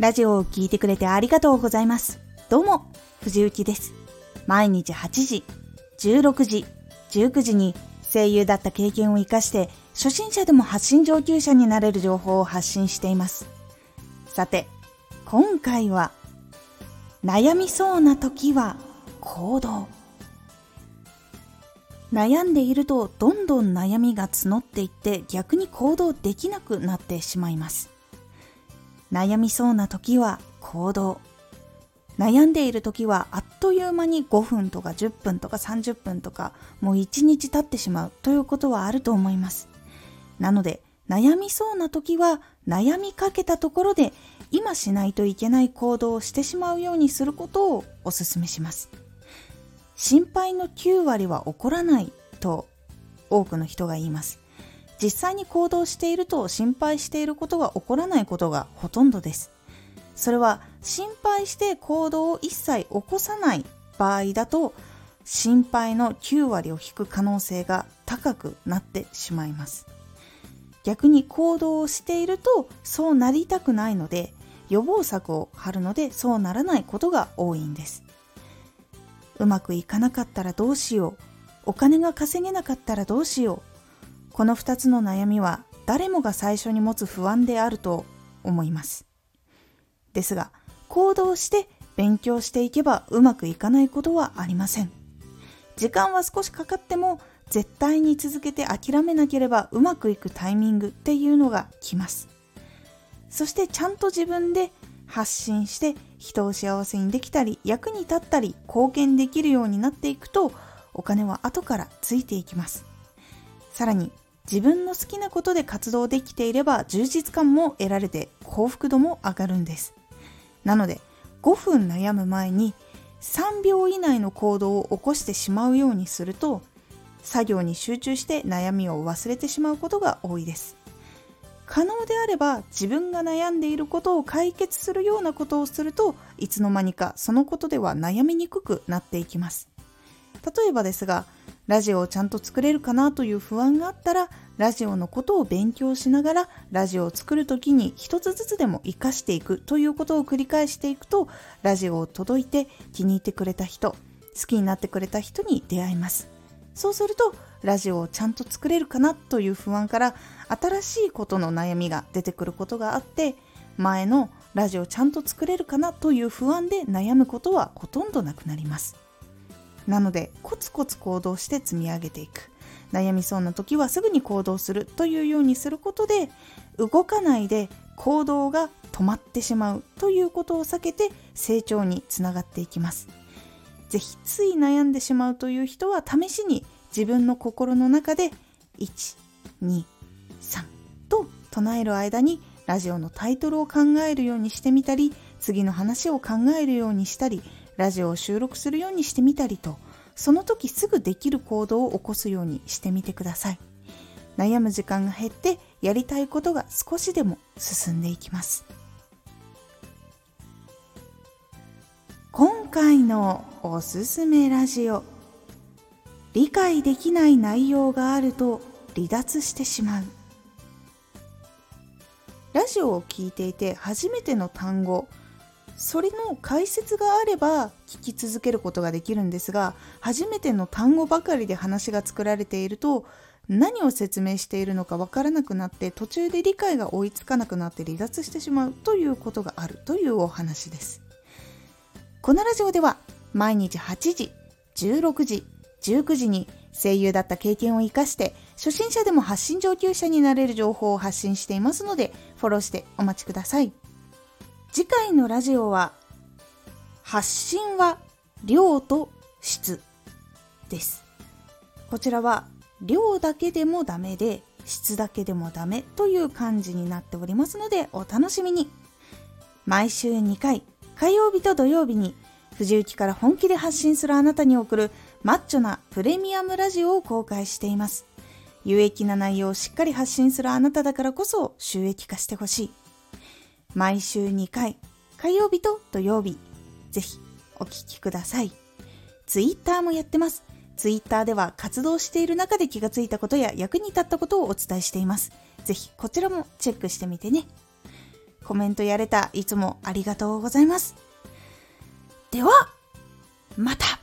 ラジオを聴いてくれてありがとうございます。どうも、藤幸です。毎日8時、16時、19時に声優だった経験を活かして初心者でも発信上級者になれる情報を発信しています。さて、今回は悩みそうな時は行動。悩んでいるとどんどん悩みが募っていって逆に行動できなくなってしまいます。悩みそうな時は行動。悩んでいる時はあっという間に5分とか10分とか30分とかもう1日経ってしまうということはあると思います。なので悩みそうな時は悩みかけたところで今しないといけない行動をしてしまうようにすることをお勧めします。心配の9割は起こらないと多くの人が言います。実際に行動していると心配していることが起こらないことがほとんどです。それは心配して行動を一切起こさない場合だと心配の9割を引く可能性が高くなってしまいます。逆に行動をしているとそうなりたくないので予防策を張るのでそうならないことが多いんです。うまくいかなかったらどうしようお金が稼げなかったらどうしようこの2つの悩みは誰もが最初に持つ不安であると思います。ですが行動して勉強していけばうまくいかないことはありません。時間は少しかかっても絶対に続けて諦めなければうまくいくタイミングっていうのが来ます。そしてちゃんと自分で発信して人を幸せにできたり役に立ったり貢献できるようになっていくとお金は後からついていきます。さらに自分の好きなことで活動できていれば充実感も得られて幸福度も上がるんです。なので5分悩む前に3秒以内の行動を起こしてしまうようにすると作業に集中して悩みを忘れてしまうことが多いです。可能であれば自分が悩んでいることを解決するようなことをするといつの間にかそのことでは悩みにくくなっていきます。例えばですがラジオをちゃんと作れるかなという不安があったらラジオのことを勉強しながらラジオを作る時に一つずつでも活かしていくということを繰り返していくとラジオを届いて気に入ってくれた人好きになってくれた人に出会います。そうするとラジオをちゃんと作れるかなという不安から新しいことの悩みが出てくることがあって前のラジオちゃんと作れるかなという不安で悩むことはほとんどなくなります。なのでコツコツ行動して積み上げていく。悩みそうな時はすぐに行動するというようにすることで動かないで行動が止まってしまうということを避けて成長につながっていきます。是非つい悩んでしまうという人は試しに自分の心の中で123と唱える間にラジオのタイトルを考えるようにしてみたり次の話を考えるようにしたりラジオを収録するようにしてみたりとその時すぐできる行動を起こすようにしてみてください。悩む時間が減ってやりたいことが少しでも進んでいきます。今回のおすすめラジオ理解できない内容があると離脱してしまう。ラジオを聞いていて初めての単語それの解説があれば聞き続けることができるんですが初めての単語ばかりで話が作られていると何を説明しているのかわからなくなって途中で理解が追いつかなくなって離脱してしまうということがあるというお話です。このラジオでは毎日8時16時19時に声優だった経験を活かして初心者でも発信上級者になれる情報を発信していますのでフォローしてお待ちください。次回のラジオは発信は量と質ですこちらは量だけでもダメで質だけでもダメという感じになっておりますのでお楽しみに毎週2回火曜日と土曜日に藤雪から本気で発信するあなたに送るマッチョなプレミアムラジオを公開しています。有益な内容をしっかり発信するあなただからこそ収益化してほしい。毎週2回、火曜日と土曜日、ぜひお聴きください。ツイッターもやってます。ツイッターでは活動している中で気がついたことや役に立ったことをお伝えしています。ぜひこちらもチェックしてみてね。コメントやれたいつもありがとうございます。では、また